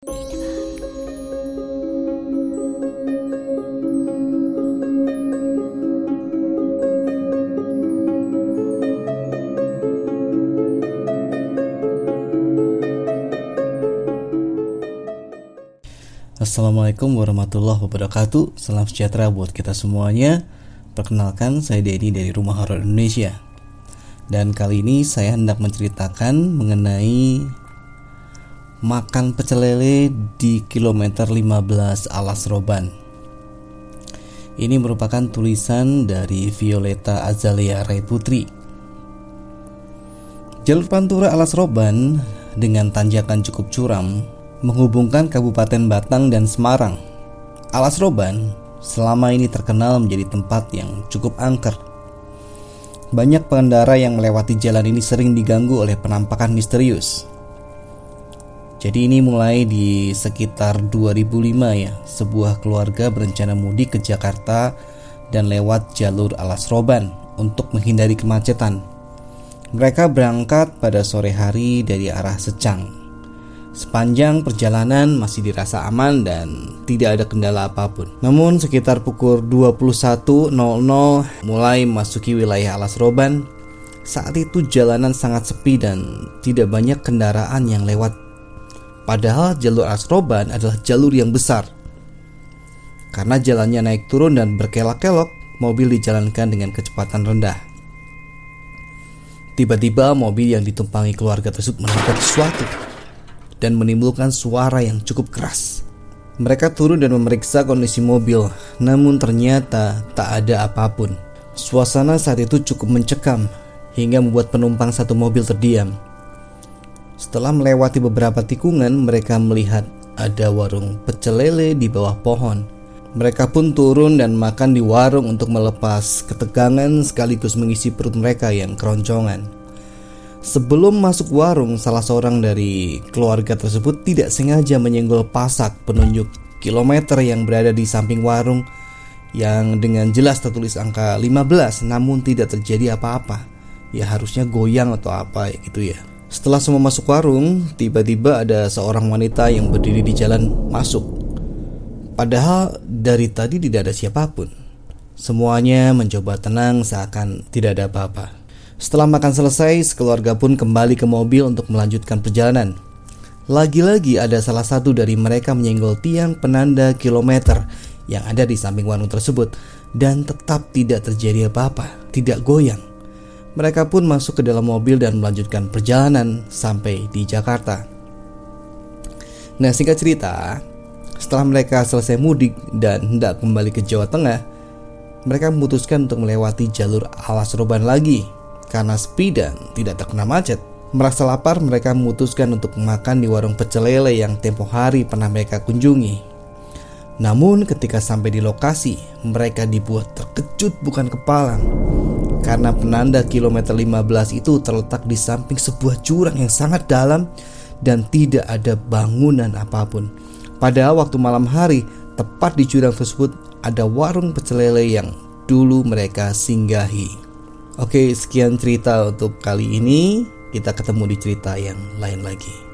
Assalamualaikum warahmatullahi wabarakatuh. Salam sejahtera buat kita semuanya. Perkenalkan saya Dedi dari Rumah Horor Indonesia. Dan kali ini saya hendak menceritakan mengenai Makan pecel lele di kilometer 15 Alas Roban Ini merupakan tulisan dari Violeta Azalea Ray Putri Jalur Pantura Alas Roban dengan tanjakan cukup curam menghubungkan Kabupaten Batang dan Semarang. Alas Roban selama ini terkenal menjadi tempat yang cukup angker. Banyak pengendara yang melewati jalan ini sering diganggu oleh penampakan misterius. Jadi ini mulai di sekitar 2005 ya, sebuah keluarga berencana mudik ke Jakarta dan lewat jalur Alas Roban untuk menghindari kemacetan. Mereka berangkat pada sore hari dari arah Secang Sepanjang perjalanan masih dirasa aman dan tidak ada kendala apa pun. Namun sekitar pukul 21.00 mulai memasuki wilayah Alas Roban, saat itu jalanan sangat sepi dan tidak banyak kendaraan yang lewat. Padahal jalur Alas Roban adalah jalur yang besar. Karena jalannya naik turun dan berkelok-kelok, mobil dijalankan dengan kecepatan rendah. Tiba-tiba mobil yang ditumpangi keluarga tersebut menabrak sesuatu dan menimbulkan suara yang cukup keras. Mereka turun dan memeriksa kondisi mobil, namun ternyata tak ada apa pun. Suasana saat itu cukup mencekam hingga membuat penumpang satu mobil terdiam. Setelah melewati beberapa tikungan, mereka melihat ada warung pecel lele di bawah pohon. Mereka pun turun dan makan di warung untuk melepas ketegangan sekaligus mengisi perut mereka yang keroncongan. Sebelum masuk warung, salah seorang dari keluarga tersebut tidak sengaja menyenggol pasak penunjuk kilometer yang berada di samping warung yang dengan jelas tertulis angka 15 namun tidak terjadi apa-apa. Ya harusnya goyang atau apa gitu ya. Setelah semua masuk warung, tiba-tiba ada seorang wanita yang berdiri di jalan masuk. Padahal dari tadi tidak ada siapa pun. Semuanya mencoba tenang seakan tidak ada apa-apa. Setelah makan selesai, sekeluarga pun kembali ke mobil untuk melanjutkan perjalanan. Lagi-lagi ada salah satu dari mereka menyenggol tiang penanda kilometer yang ada di samping warung tersebut dan tetap tidak terjadi apa-apa, tidak goyang. Mereka pun masuk ke dalam mobil dan melanjutkan perjalanan sampai di Jakarta. Nah, singkat cerita, setelah mereka selesai mudik dan hendak kembali ke Jawa Tengah, mereka memutuskan untuk melewati jalur Alas Roban lagi karena sepi dan tidak terkena macet. Merasa lapar, mereka memutuskan untuk makan di warung pecel lele yang tempo hari pernah mereka kunjungi. Namun ketika sampai di lokasi, mereka dibuat terkejut bukan kepalang. Karena penanda kilometer 15 itu terletak di samping sebuah jurang yang sangat dalam dan tidak ada bangunan apa pun. Pada waktu malam hari, tepat di jurang tersebut ada warung pecel lele yang dulu mereka singgahi. Oke, sekian cerita untuk kali ini. Kita ketemu di cerita yang lain lagi.